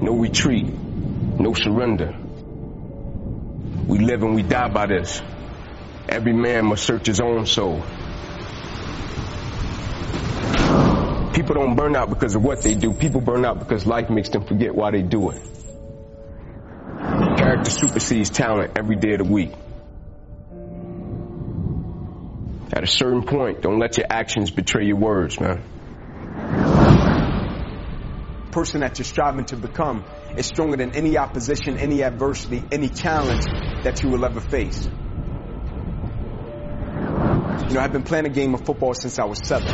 no retreat, no surrender. We live and we die by this. Every man must search his own soul. People don't burn out because of what they do. People burn out because life makes them forget why they do it. Character supersedes talent every day of the week. At a certain point, don't let your actions betray your words, man. Person that you're striving to become is stronger than any opposition, any adversity, any challenge that you will ever face. You know, I've been playing a game of football since I was seven.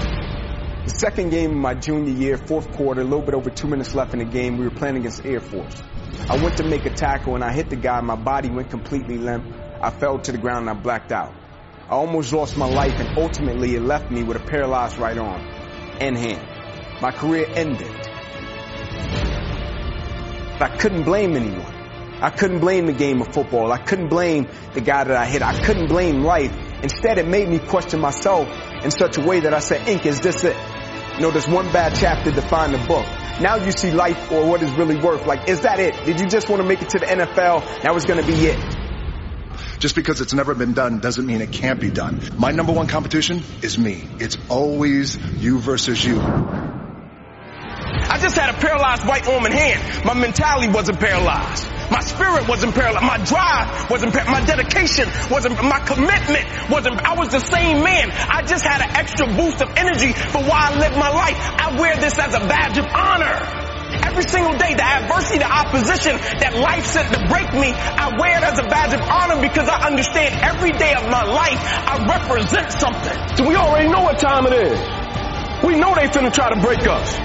The second game of my junior year, fourth quarter, a little bit over two minutes left in the game, we were playing against Air Force. I went to make a tackle and I hit the guy, my body went completely limp. I fell to the ground and I blacked out. I almost lost my life and ultimately it left me with a paralyzed right arm and hand. My career ended. But I couldn't blame anyone. I couldn't blame the game of football. I couldn't blame the guy that I hit. I couldn't blame life. Instead, it made me question myself in such a way that I said, Ink, is this it? You know, there's one bad chapter define the book. Now you see life for what is really worth. Like, is that it? Did you just want to make it to the NFL? That was going to be it. Just because it's never been done doesn't mean it can't be done. My number one competition is me. It's always you versus you. I just had a paralyzed white arm and hand. My mentality wasn't paralyzed. My spirit wasn't paralyzed. My drive wasn't paralyzed. My dedication wasn't, my commitment wasn't, I was the same man. I just had an extra boost of energy for why I live my life. I wear this as a badge of honor. Every single day, the adversity, the opposition that life sent to break me, I wear it as a badge of honor because I understand every day of my life, I represent something. So we already know what time it is. We know they finna try to break us.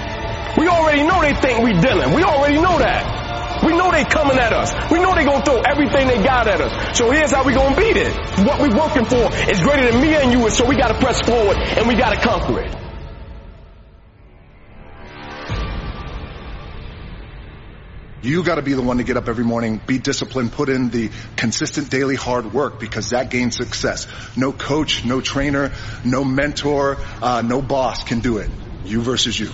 We already know they think we dealing. We already know that. We know they coming at us. We know they gonna throw everything they got at us. So here's how we gonna beat it. What we working for is greater than me and you, and so we gotta press forward and we gotta conquer it. You gotta be the one to get up every morning, be disciplined, put in the consistent daily hard work because that gains success. No coach, no trainer, no mentor, uh, no boss can do it. You versus you.